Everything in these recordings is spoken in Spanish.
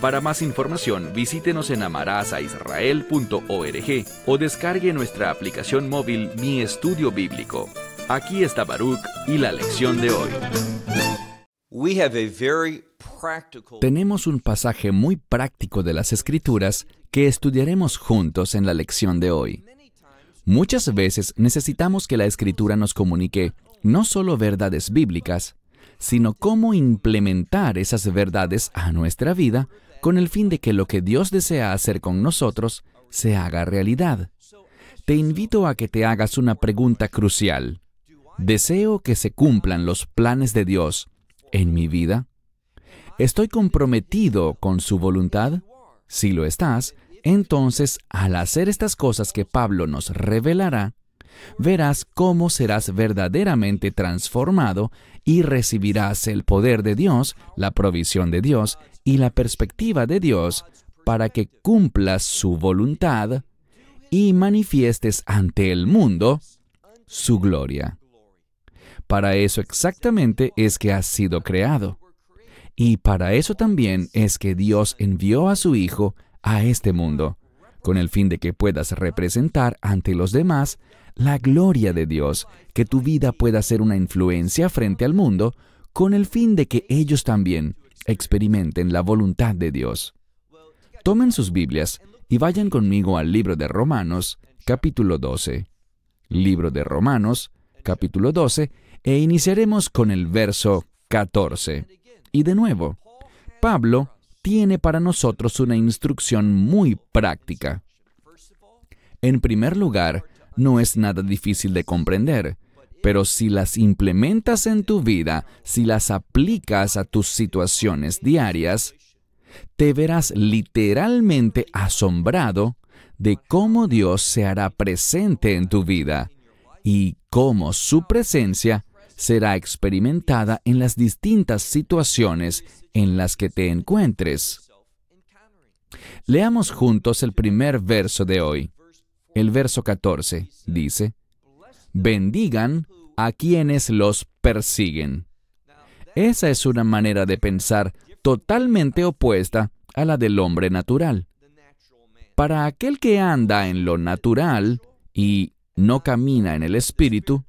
Para más información, visítenos en amarazaisrael.org o descargue nuestra aplicación móvil Mi Estudio Bíblico. Aquí está Baruch y la lección de hoy. Tenemos un pasaje muy práctico de las Escrituras que estudiaremos juntos en la lección de hoy. Muchas veces necesitamos que la Escritura nos comunique no solo verdades bíblicas, sino cómo implementar esas verdades a nuestra vida con el fin de que lo que Dios desea hacer con nosotros se haga realidad. Te invito a que te hagas una pregunta crucial. ¿Deseo que se cumplan los planes de Dios en mi vida? ¿Estoy comprometido con su voluntad? Si lo estás, entonces al hacer estas cosas que Pablo nos revelará, verás cómo serás verdaderamente transformado y recibirás el poder de Dios, la provisión de Dios y la perspectiva de Dios para que cumplas su voluntad y manifiestes ante el mundo su gloria. Para eso exactamente es que has sido creado. Y para eso también es que Dios envió a su Hijo a este mundo, con el fin de que puedas representar ante los demás la gloria de Dios, que tu vida pueda ser una influencia frente al mundo, con el fin de que ellos también experimenten la voluntad de Dios. Tomen sus Biblias y vayan conmigo al libro de Romanos, capítulo 12. Libro de Romanos, capítulo 12, e iniciaremos con el verso 14. Y de nuevo, Pablo tiene para nosotros una instrucción muy práctica. En primer lugar, no es nada difícil de comprender, pero si las implementas en tu vida, si las aplicas a tus situaciones diarias, te verás literalmente asombrado de cómo Dios se hará presente en tu vida y cómo su presencia será experimentada en las distintas situaciones en las que te encuentres. Leamos juntos el primer verso de hoy. El verso 14 dice, bendigan a quienes los persiguen. Esa es una manera de pensar totalmente opuesta a la del hombre natural. Para aquel que anda en lo natural y no camina en el espíritu,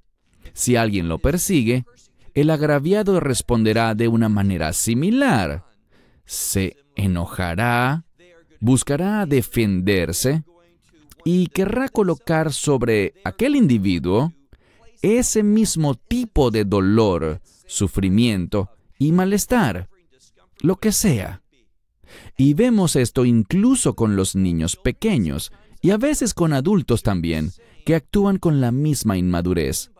si alguien lo persigue, el agraviado responderá de una manera similar. Se enojará, buscará defenderse y querrá colocar sobre aquel individuo ese mismo tipo de dolor, sufrimiento y malestar, lo que sea. Y vemos esto incluso con los niños pequeños y a veces con adultos también, que actúan con la misma inmadurez.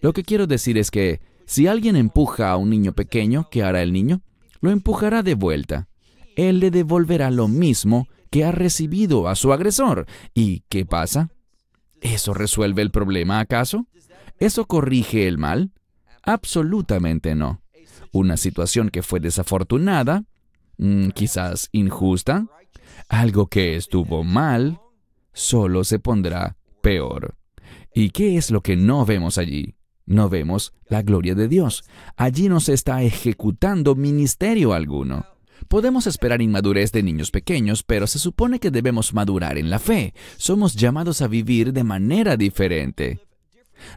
Lo que quiero decir es que si alguien empuja a un niño pequeño, ¿qué hará el niño? Lo empujará de vuelta. Él le devolverá lo mismo que ha recibido a su agresor. ¿Y qué pasa? ¿Eso resuelve el problema acaso? ¿Eso corrige el mal? Absolutamente no. Una situación que fue desafortunada, mm, quizás injusta, algo que estuvo mal, solo se pondrá peor. ¿Y qué es lo que no vemos allí? No vemos la gloria de Dios. Allí no se está ejecutando ministerio alguno. Podemos esperar inmadurez de niños pequeños, pero se supone que debemos madurar en la fe. Somos llamados a vivir de manera diferente.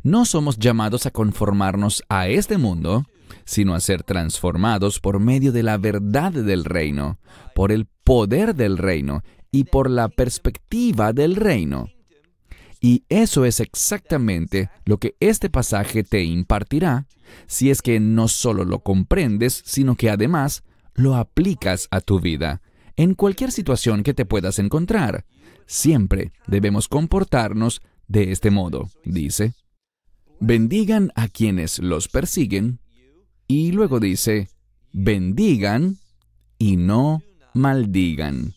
No somos llamados a conformarnos a este mundo, sino a ser transformados por medio de la verdad del reino, por el poder del reino y por la perspectiva del reino. Y eso es exactamente lo que este pasaje te impartirá si es que no solo lo comprendes, sino que además lo aplicas a tu vida, en cualquier situación que te puedas encontrar. Siempre debemos comportarnos de este modo, dice. Bendigan a quienes los persiguen. Y luego dice, bendigan y no maldigan.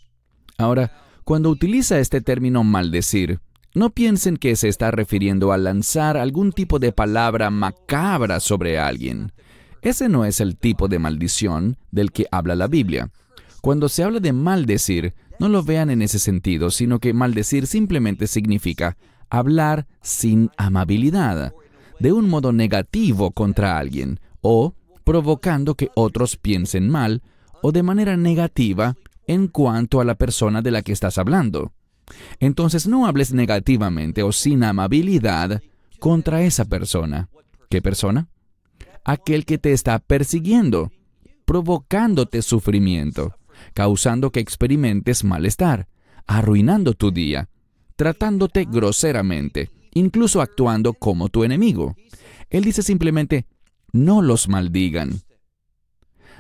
Ahora, Cuando utiliza este término maldecir, no piensen que se está refiriendo a lanzar algún tipo de palabra macabra sobre alguien. Ese no es el tipo de maldición del que habla la Biblia. Cuando se habla de maldecir, no lo vean en ese sentido, sino que maldecir simplemente significa hablar sin amabilidad, de un modo negativo contra alguien, o provocando que otros piensen mal, o de manera negativa en cuanto a la persona de la que estás hablando. Entonces no hables negativamente o sin amabilidad contra esa persona. ¿Qué persona? Aquel que te está persiguiendo, provocándote sufrimiento, causando que experimentes malestar, arruinando tu día, tratándote groseramente, incluso actuando como tu enemigo. Él dice simplemente, no los maldigan.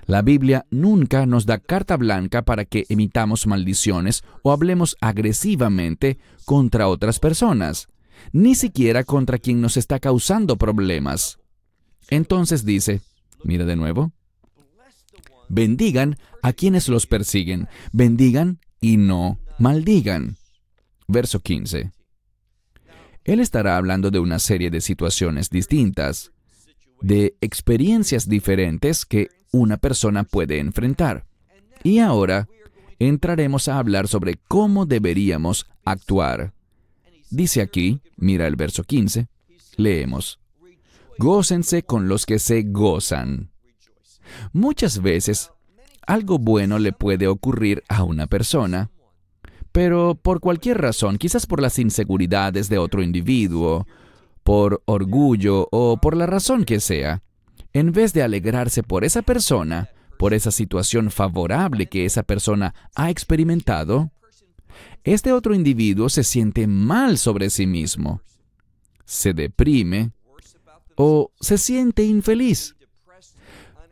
La Biblia nunca nos da carta blanca para que emitamos maldiciones o hablemos agresivamente contra otras personas, ni siquiera contra quien nos está causando problemas. Entonces dice, mira de nuevo, bendigan a quienes los persiguen, bendigan y no maldigan. Verso 15. Él estará hablando de una serie de situaciones distintas, de experiencias diferentes que una persona puede enfrentar. Y ahora entraremos a hablar sobre cómo deberíamos actuar. Dice aquí, mira el verso 15, leemos, Gócense con los que se gozan. Muchas veces, algo bueno le puede ocurrir a una persona, pero por cualquier razón, quizás por las inseguridades de otro individuo, por orgullo o por la razón que sea, en vez de alegrarse por esa persona, por esa situación favorable que esa persona ha experimentado, este otro individuo se siente mal sobre sí mismo, se deprime o se siente infeliz.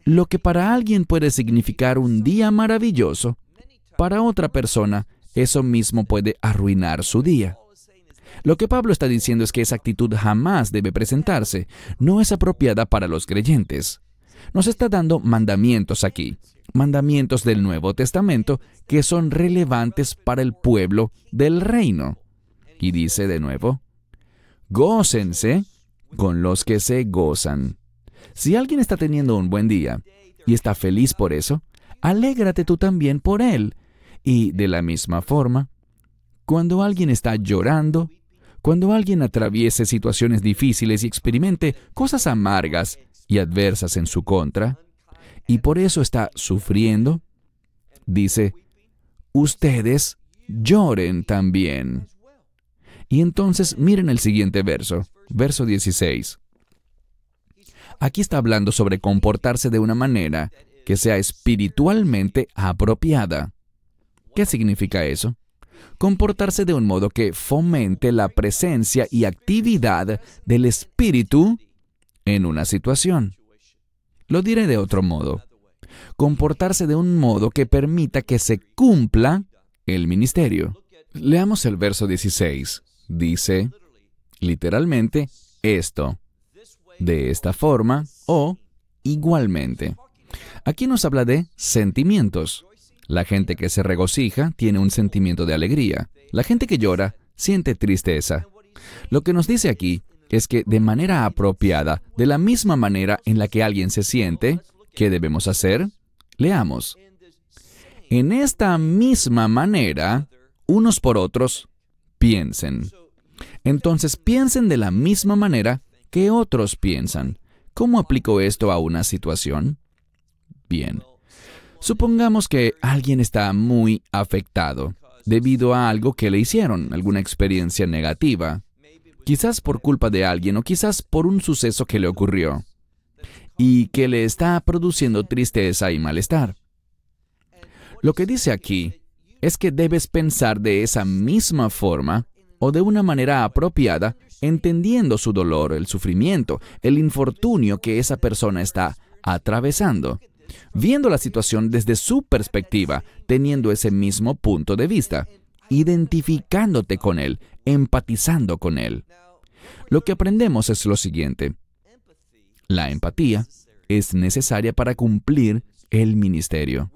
Lo que para alguien puede significar un día maravilloso, para otra persona eso mismo puede arruinar su día. Lo que Pablo está diciendo es que esa actitud jamás debe presentarse, no es apropiada para los creyentes. Nos está dando mandamientos aquí, mandamientos del Nuevo Testamento que son relevantes para el pueblo del reino. Y dice de nuevo, gócense con los que se gozan. Si alguien está teniendo un buen día y está feliz por eso, alégrate tú también por él. Y de la misma forma, cuando alguien está llorando, cuando alguien atraviese situaciones difíciles y experimente cosas amargas y adversas en su contra, y por eso está sufriendo, dice, ustedes lloren también. Y entonces miren el siguiente verso, verso 16. Aquí está hablando sobre comportarse de una manera que sea espiritualmente apropiada. ¿Qué significa eso? comportarse de un modo que fomente la presencia y actividad del Espíritu en una situación. Lo diré de otro modo. Comportarse de un modo que permita que se cumpla el ministerio. Leamos el verso 16. Dice, literalmente, esto, de esta forma o igualmente. Aquí nos habla de sentimientos. La gente que se regocija tiene un sentimiento de alegría. La gente que llora siente tristeza. Lo que nos dice aquí es que de manera apropiada, de la misma manera en la que alguien se siente, ¿qué debemos hacer? Leamos. En esta misma manera, unos por otros, piensen. Entonces piensen de la misma manera que otros piensan. ¿Cómo aplico esto a una situación? Bien. Supongamos que alguien está muy afectado debido a algo que le hicieron, alguna experiencia negativa, quizás por culpa de alguien o quizás por un suceso que le ocurrió y que le está produciendo tristeza y malestar. Lo que dice aquí es que debes pensar de esa misma forma o de una manera apropiada, entendiendo su dolor, el sufrimiento, el infortunio que esa persona está atravesando viendo la situación desde su perspectiva, teniendo ese mismo punto de vista, identificándote con él, empatizando con él. Lo que aprendemos es lo siguiente. La empatía es necesaria para cumplir el ministerio.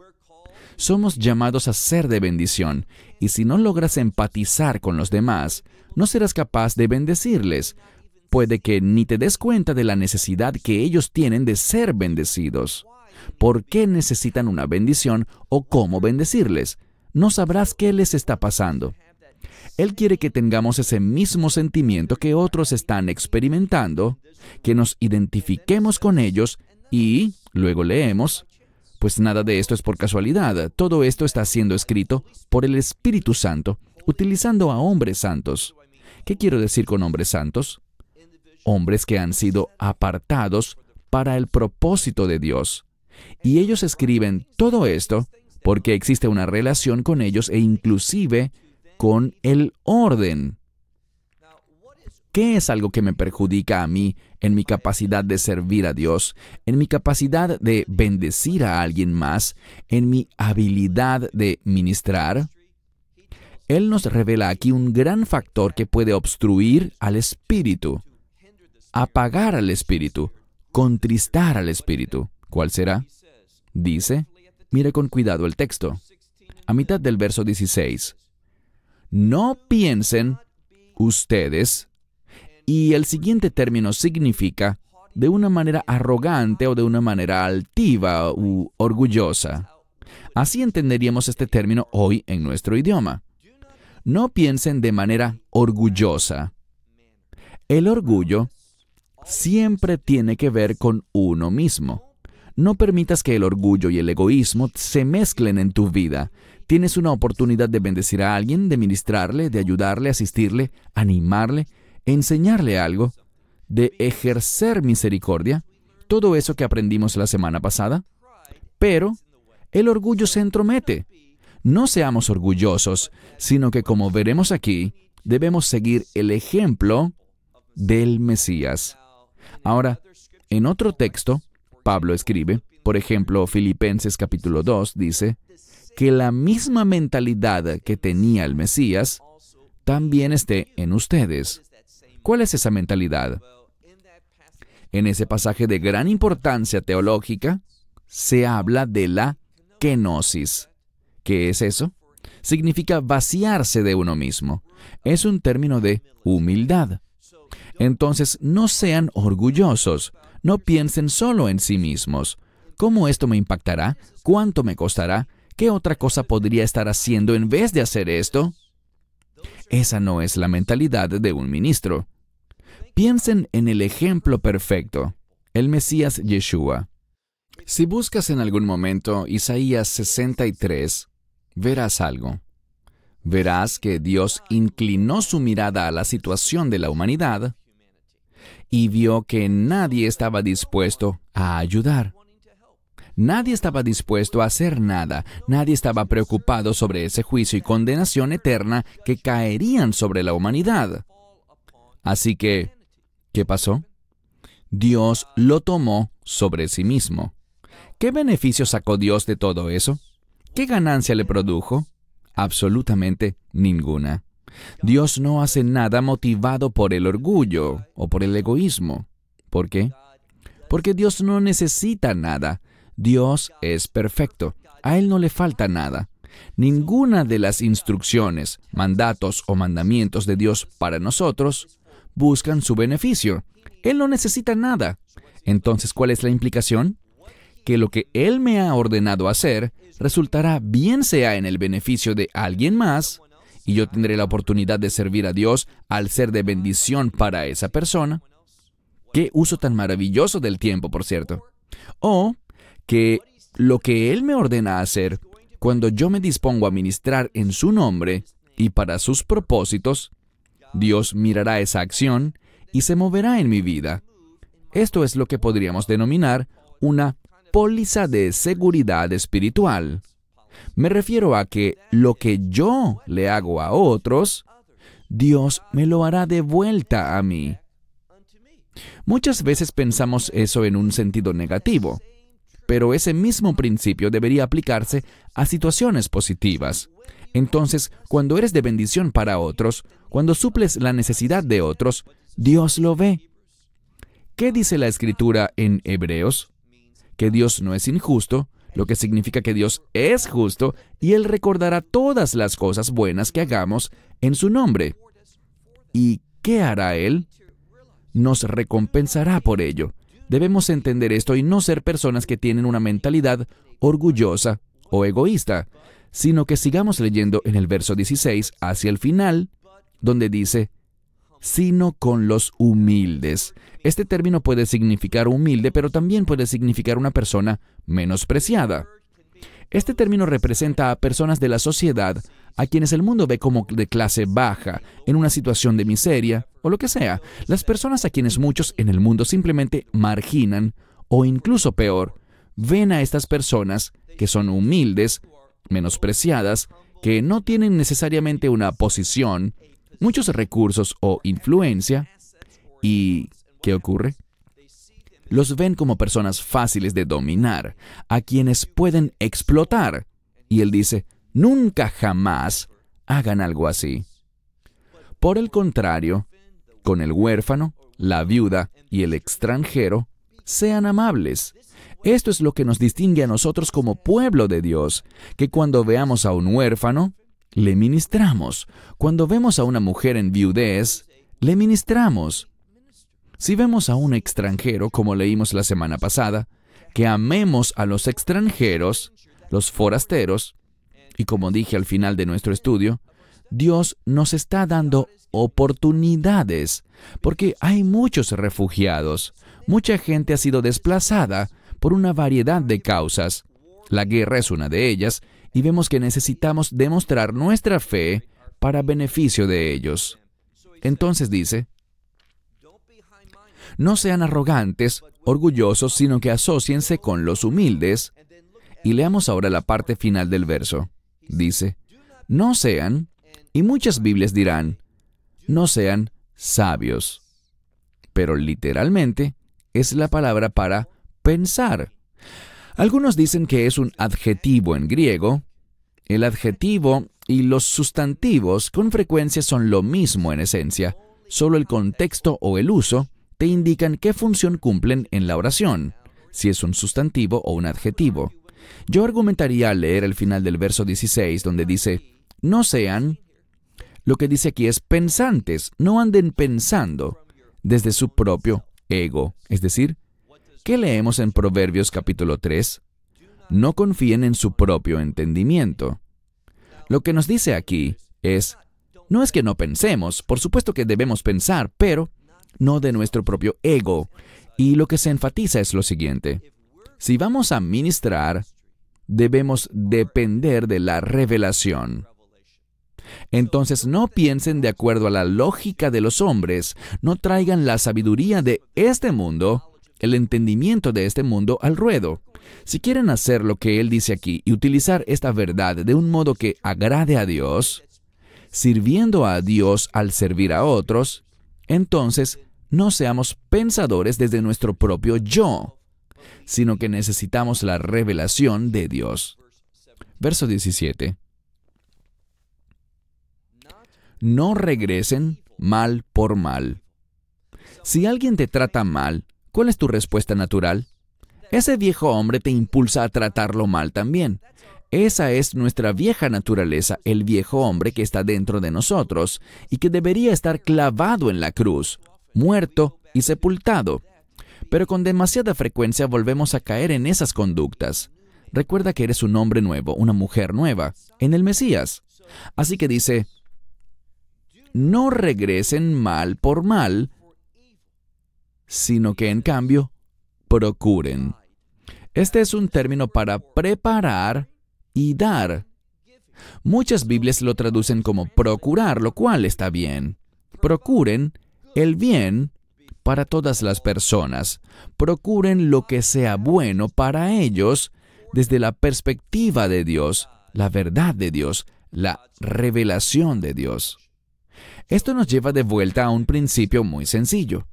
Somos llamados a ser de bendición, y si no logras empatizar con los demás, no serás capaz de bendecirles. Puede que ni te des cuenta de la necesidad que ellos tienen de ser bendecidos. ¿Por qué necesitan una bendición o cómo bendecirles? No sabrás qué les está pasando. Él quiere que tengamos ese mismo sentimiento que otros están experimentando, que nos identifiquemos con ellos y, luego leemos, pues nada de esto es por casualidad, todo esto está siendo escrito por el Espíritu Santo, utilizando a hombres santos. ¿Qué quiero decir con hombres santos? Hombres que han sido apartados para el propósito de Dios. Y ellos escriben todo esto porque existe una relación con ellos e inclusive con el orden. ¿Qué es algo que me perjudica a mí en mi capacidad de servir a Dios, en mi capacidad de bendecir a alguien más, en mi habilidad de ministrar? Él nos revela aquí un gran factor que puede obstruir al Espíritu, apagar al Espíritu, contristar al Espíritu. ¿Cuál será? Dice, mire con cuidado el texto, a mitad del verso 16. No piensen ustedes, y el siguiente término significa de una manera arrogante o de una manera altiva u orgullosa. Así entenderíamos este término hoy en nuestro idioma. No piensen de manera orgullosa. El orgullo siempre tiene que ver con uno mismo. No permitas que el orgullo y el egoísmo se mezclen en tu vida. Tienes una oportunidad de bendecir a alguien, de ministrarle, de ayudarle, asistirle, animarle, enseñarle algo, de ejercer misericordia, todo eso que aprendimos la semana pasada. Pero el orgullo se entromete. No seamos orgullosos, sino que como veremos aquí, debemos seguir el ejemplo del Mesías. Ahora, en otro texto, Pablo escribe, por ejemplo, Filipenses capítulo 2 dice, que la misma mentalidad que tenía el Mesías también esté en ustedes. ¿Cuál es esa mentalidad? En ese pasaje de gran importancia teológica se habla de la kenosis. ¿Qué es eso? Significa vaciarse de uno mismo. Es un término de humildad. Entonces, no sean orgullosos, no piensen solo en sí mismos. ¿Cómo esto me impactará? ¿Cuánto me costará? ¿Qué otra cosa podría estar haciendo en vez de hacer esto? Esa no es la mentalidad de un ministro. Piensen en el ejemplo perfecto, el Mesías Yeshua. Si buscas en algún momento Isaías 63, verás algo. Verás que Dios inclinó su mirada a la situación de la humanidad y vio que nadie estaba dispuesto a ayudar. Nadie estaba dispuesto a hacer nada, nadie estaba preocupado sobre ese juicio y condenación eterna que caerían sobre la humanidad. Así que, ¿qué pasó? Dios lo tomó sobre sí mismo. ¿Qué beneficio sacó Dios de todo eso? ¿Qué ganancia le produjo? Absolutamente ninguna. Dios no hace nada motivado por el orgullo o por el egoísmo. ¿Por qué? Porque Dios no necesita nada. Dios es perfecto. A Él no le falta nada. Ninguna de las instrucciones, mandatos o mandamientos de Dios para nosotros buscan su beneficio. Él no necesita nada. Entonces, ¿cuál es la implicación? Que lo que Él me ha ordenado hacer resultará bien sea en el beneficio de alguien más y yo tendré la oportunidad de servir a Dios al ser de bendición para esa persona. Qué uso tan maravilloso del tiempo, por cierto. O que lo que Él me ordena hacer, cuando yo me dispongo a ministrar en su nombre y para sus propósitos, Dios mirará esa acción y se moverá en mi vida. Esto es lo que podríamos denominar una póliza de seguridad espiritual. Me refiero a que lo que yo le hago a otros, Dios me lo hará de vuelta a mí. Muchas veces pensamos eso en un sentido negativo, pero ese mismo principio debería aplicarse a situaciones positivas. Entonces, cuando eres de bendición para otros, cuando suples la necesidad de otros, Dios lo ve. ¿Qué dice la escritura en Hebreos? Que Dios no es injusto lo que significa que Dios es justo y Él recordará todas las cosas buenas que hagamos en su nombre. ¿Y qué hará Él? Nos recompensará por ello. Debemos entender esto y no ser personas que tienen una mentalidad orgullosa o egoísta, sino que sigamos leyendo en el verso 16 hacia el final, donde dice, sino con los humildes. Este término puede significar humilde, pero también puede significar una persona menospreciada. Este término representa a personas de la sociedad a quienes el mundo ve como de clase baja, en una situación de miseria o lo que sea. Las personas a quienes muchos en el mundo simplemente marginan o incluso peor, ven a estas personas que son humildes, menospreciadas, que no tienen necesariamente una posición, muchos recursos o influencia. ¿Y qué ocurre? Los ven como personas fáciles de dominar, a quienes pueden explotar. Y él dice, nunca jamás hagan algo así. Por el contrario, con el huérfano, la viuda y el extranjero, sean amables. Esto es lo que nos distingue a nosotros como pueblo de Dios, que cuando veamos a un huérfano, le ministramos. Cuando vemos a una mujer en viudez, le ministramos. Si vemos a un extranjero, como leímos la semana pasada, que amemos a los extranjeros, los forasteros, y como dije al final de nuestro estudio, Dios nos está dando oportunidades, porque hay muchos refugiados, mucha gente ha sido desplazada por una variedad de causas. La guerra es una de ellas, y vemos que necesitamos demostrar nuestra fe para beneficio de ellos. Entonces dice, no sean arrogantes, orgullosos, sino que asociense con los humildes. Y leamos ahora la parte final del verso. Dice, no sean, y muchas Biblias dirán, no sean sabios. Pero literalmente es la palabra para pensar. Algunos dicen que es un adjetivo en griego. El adjetivo y los sustantivos con frecuencia son lo mismo en esencia, solo el contexto o el uso te indican qué función cumplen en la oración, si es un sustantivo o un adjetivo. Yo argumentaría al leer el final del verso 16 donde dice, no sean, lo que dice aquí es pensantes, no anden pensando desde su propio ego, es decir, ¿Qué leemos en Proverbios capítulo 3? No confíen en su propio entendimiento. Lo que nos dice aquí es, no es que no pensemos, por supuesto que debemos pensar, pero no de nuestro propio ego. Y lo que se enfatiza es lo siguiente. Si vamos a ministrar, debemos depender de la revelación. Entonces no piensen de acuerdo a la lógica de los hombres, no traigan la sabiduría de este mundo, el entendimiento de este mundo al ruedo. Si quieren hacer lo que él dice aquí y utilizar esta verdad de un modo que agrade a Dios, sirviendo a Dios al servir a otros, entonces no seamos pensadores desde nuestro propio yo, sino que necesitamos la revelación de Dios. Verso 17. No regresen mal por mal. Si alguien te trata mal, ¿Cuál es tu respuesta natural? Ese viejo hombre te impulsa a tratarlo mal también. Esa es nuestra vieja naturaleza, el viejo hombre que está dentro de nosotros y que debería estar clavado en la cruz, muerto y sepultado. Pero con demasiada frecuencia volvemos a caer en esas conductas. Recuerda que eres un hombre nuevo, una mujer nueva, en el Mesías. Así que dice, no regresen mal por mal, sino que en cambio procuren. Este es un término para preparar y dar. Muchas Biblias lo traducen como procurar, lo cual está bien. Procuren el bien para todas las personas. Procuren lo que sea bueno para ellos desde la perspectiva de Dios, la verdad de Dios, la revelación de Dios. Esto nos lleva de vuelta a un principio muy sencillo.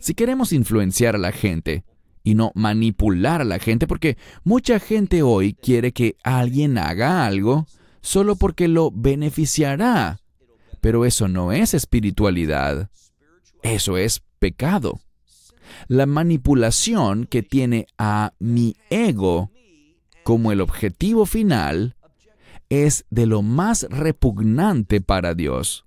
Si queremos influenciar a la gente y no manipular a la gente, porque mucha gente hoy quiere que alguien haga algo solo porque lo beneficiará, pero eso no es espiritualidad, eso es pecado. La manipulación que tiene a mi ego como el objetivo final, es de lo más repugnante para Dios.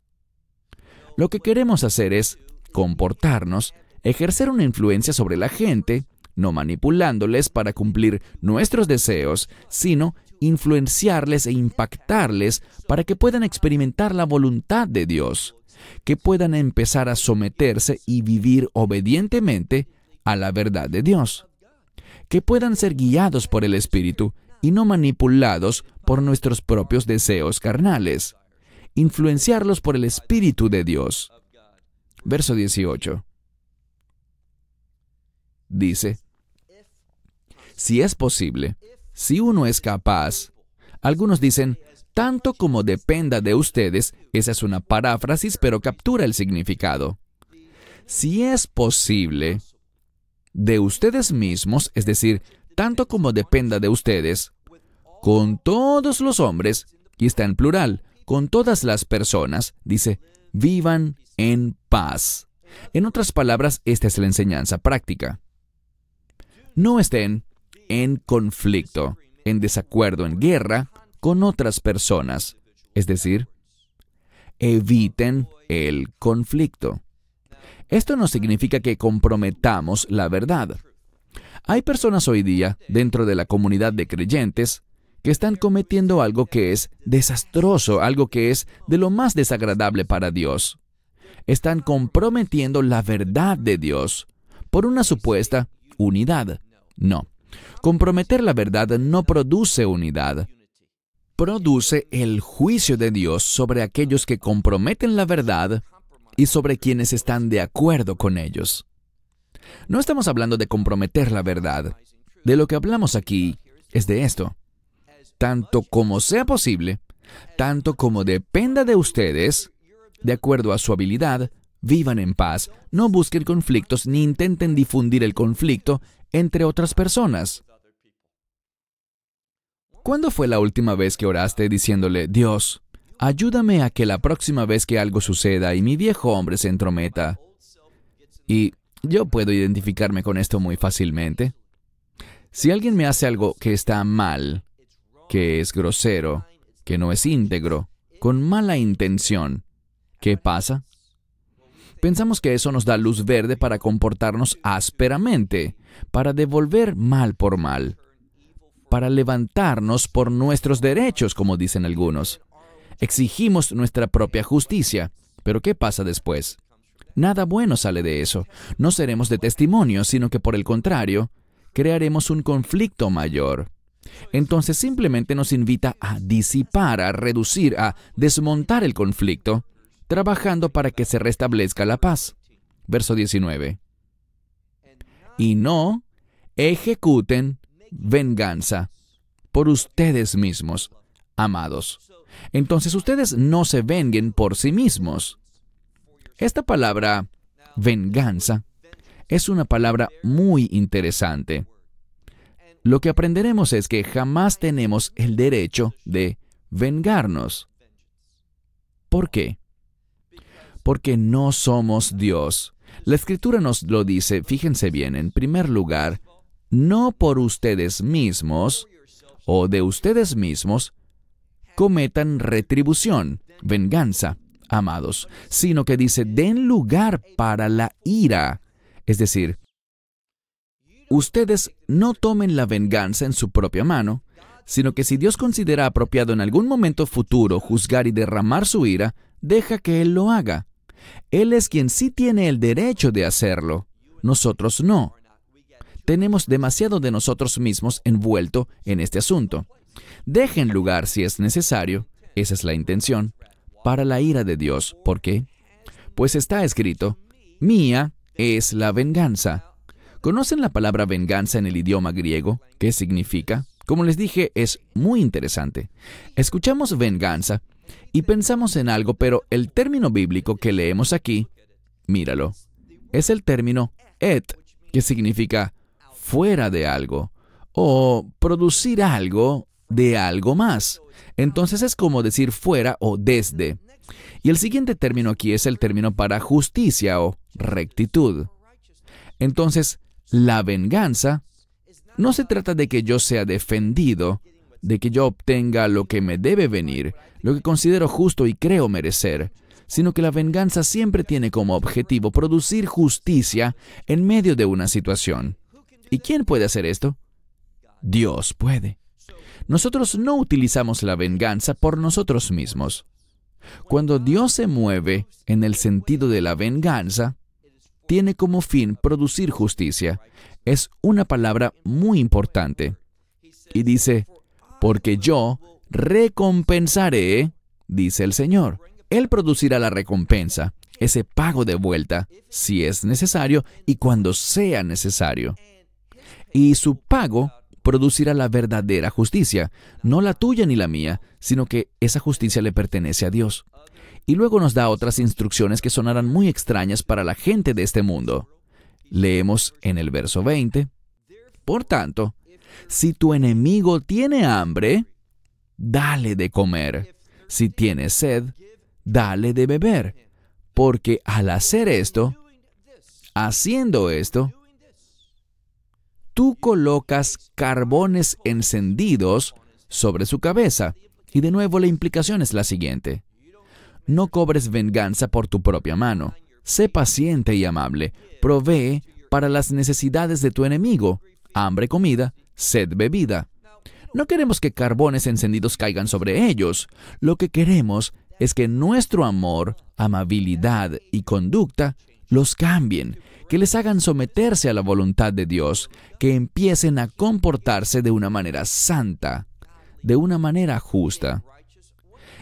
Lo que queremos hacer es comportarnos, ejercer una influencia sobre la gente, no manipulándoles para cumplir nuestros deseos, sino influenciarles e impactarles para que puedan experimentar la voluntad de Dios, que puedan empezar a someterse y vivir obedientemente a la verdad de Dios, que puedan ser guiados por el Espíritu y no manipulados por nuestros propios deseos carnales, influenciarlos por el Espíritu de Dios. Verso 18. Dice, si es posible, si uno es capaz, algunos dicen, tanto como dependa de ustedes, esa es una paráfrasis, pero captura el significado. Si es posible, de ustedes mismos, es decir, tanto como dependa de ustedes, con todos los hombres, y está en plural, con todas las personas, dice, vivan en paz. En otras palabras, esta es la enseñanza práctica. No estén en conflicto, en desacuerdo, en guerra con otras personas. Es decir, eviten el conflicto. Esto no significa que comprometamos la verdad. Hay personas hoy día, dentro de la comunidad de creyentes, que están cometiendo algo que es desastroso, algo que es de lo más desagradable para Dios. Están comprometiendo la verdad de Dios por una supuesta unidad. No. Comprometer la verdad no produce unidad. Produce el juicio de Dios sobre aquellos que comprometen la verdad y sobre quienes están de acuerdo con ellos. No estamos hablando de comprometer la verdad. De lo que hablamos aquí es de esto. Tanto como sea posible, tanto como dependa de ustedes, de acuerdo a su habilidad, vivan en paz, no busquen conflictos ni intenten difundir el conflicto entre otras personas. ¿Cuándo fue la última vez que oraste diciéndole, Dios, ayúdame a que la próxima vez que algo suceda y mi viejo hombre se entrometa? Y yo puedo identificarme con esto muy fácilmente. Si alguien me hace algo que está mal, que es grosero, que no es íntegro, con mala intención, ¿qué pasa? Pensamos que eso nos da luz verde para comportarnos ásperamente, para devolver mal por mal, para levantarnos por nuestros derechos, como dicen algunos. Exigimos nuestra propia justicia, pero ¿qué pasa después? Nada bueno sale de eso. No seremos de testimonio, sino que por el contrario, crearemos un conflicto mayor. Entonces simplemente nos invita a disipar, a reducir, a desmontar el conflicto trabajando para que se restablezca la paz. Verso 19. Y no ejecuten venganza por ustedes mismos, amados. Entonces ustedes no se venguen por sí mismos. Esta palabra venganza es una palabra muy interesante. Lo que aprenderemos es que jamás tenemos el derecho de vengarnos. ¿Por qué? porque no somos Dios. La escritura nos lo dice, fíjense bien, en primer lugar, no por ustedes mismos o de ustedes mismos cometan retribución, venganza, amados, sino que dice, den lugar para la ira. Es decir, ustedes no tomen la venganza en su propia mano, sino que si Dios considera apropiado en algún momento futuro juzgar y derramar su ira, deja que Él lo haga. Él es quien sí tiene el derecho de hacerlo, nosotros no. Tenemos demasiado de nosotros mismos envuelto en este asunto. Dejen lugar, si es necesario, esa es la intención, para la ira de Dios. ¿Por qué? Pues está escrito, mía es la venganza. ¿Conocen la palabra venganza en el idioma griego? ¿Qué significa? Como les dije, es muy interesante. Escuchamos venganza y pensamos en algo, pero el término bíblico que leemos aquí, míralo, es el término et, que significa fuera de algo, o producir algo de algo más. Entonces es como decir fuera o desde. Y el siguiente término aquí es el término para justicia o rectitud. Entonces, la venganza No se trata de que yo sea defendido, de que yo obtenga lo que me debe venir, lo que considero justo y creo merecer, sino que la venganza siempre tiene como objetivo producir justicia en medio de una situación. ¿Y quién puede hacer esto? Dios puede. Nosotros no utilizamos la venganza por nosotros mismos. Cuando Dios se mueve en el sentido de la venganza, tiene como fin producir justicia. Es una palabra muy importante. Y dice, porque yo recompensaré, dice el Señor. Él producirá la recompensa, ese pago de vuelta, si es necesario y cuando sea necesario. Y su pago producirá la verdadera justicia, no la tuya ni la mía, sino que esa justicia le pertenece a Dios. Y luego nos da otras instrucciones que sonarán muy extrañas para la gente de este mundo. Leemos en el verso 20. Por tanto, si tu enemigo tiene hambre, dale de comer. Si tiene sed, dale de beber. Porque al hacer esto, haciendo esto, tú colocas carbones encendidos sobre su cabeza. Y de nuevo la implicación es la siguiente. No cobres venganza por tu propia mano. Sé paciente y amable. Provee para las necesidades de tu enemigo. Hambre comida, sed bebida. No queremos que carbones encendidos caigan sobre ellos. Lo que queremos es que nuestro amor, amabilidad y conducta los cambien, que les hagan someterse a la voluntad de Dios, que empiecen a comportarse de una manera santa, de una manera justa.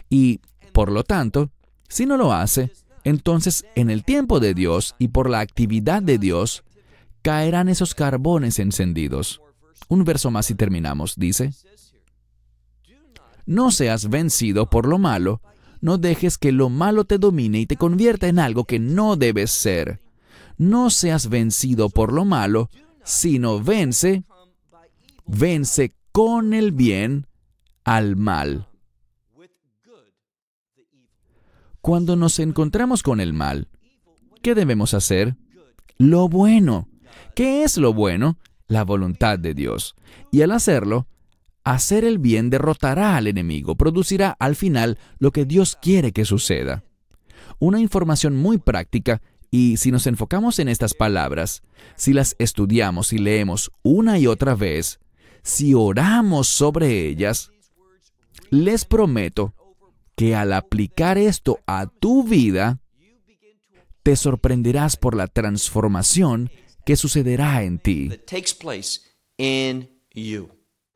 Y, por lo tanto, si no lo hace, entonces en el tiempo de Dios y por la actividad de Dios, caerán esos carbones encendidos. Un verso más y terminamos, dice, No seas vencido por lo malo, no dejes que lo malo te domine y te convierta en algo que no debes ser. No seas vencido por lo malo, sino vence, vence con el bien al mal. Cuando nos encontramos con el mal, ¿qué debemos hacer? Lo bueno. ¿Qué es lo bueno? La voluntad de Dios. Y al hacerlo, hacer el bien derrotará al enemigo, producirá al final lo que Dios quiere que suceda. Una información muy práctica y si nos enfocamos en estas palabras, si las estudiamos y leemos una y otra vez, si oramos sobre ellas, les prometo que al aplicar esto a tu vida, te sorprenderás por la transformación que sucederá en ti.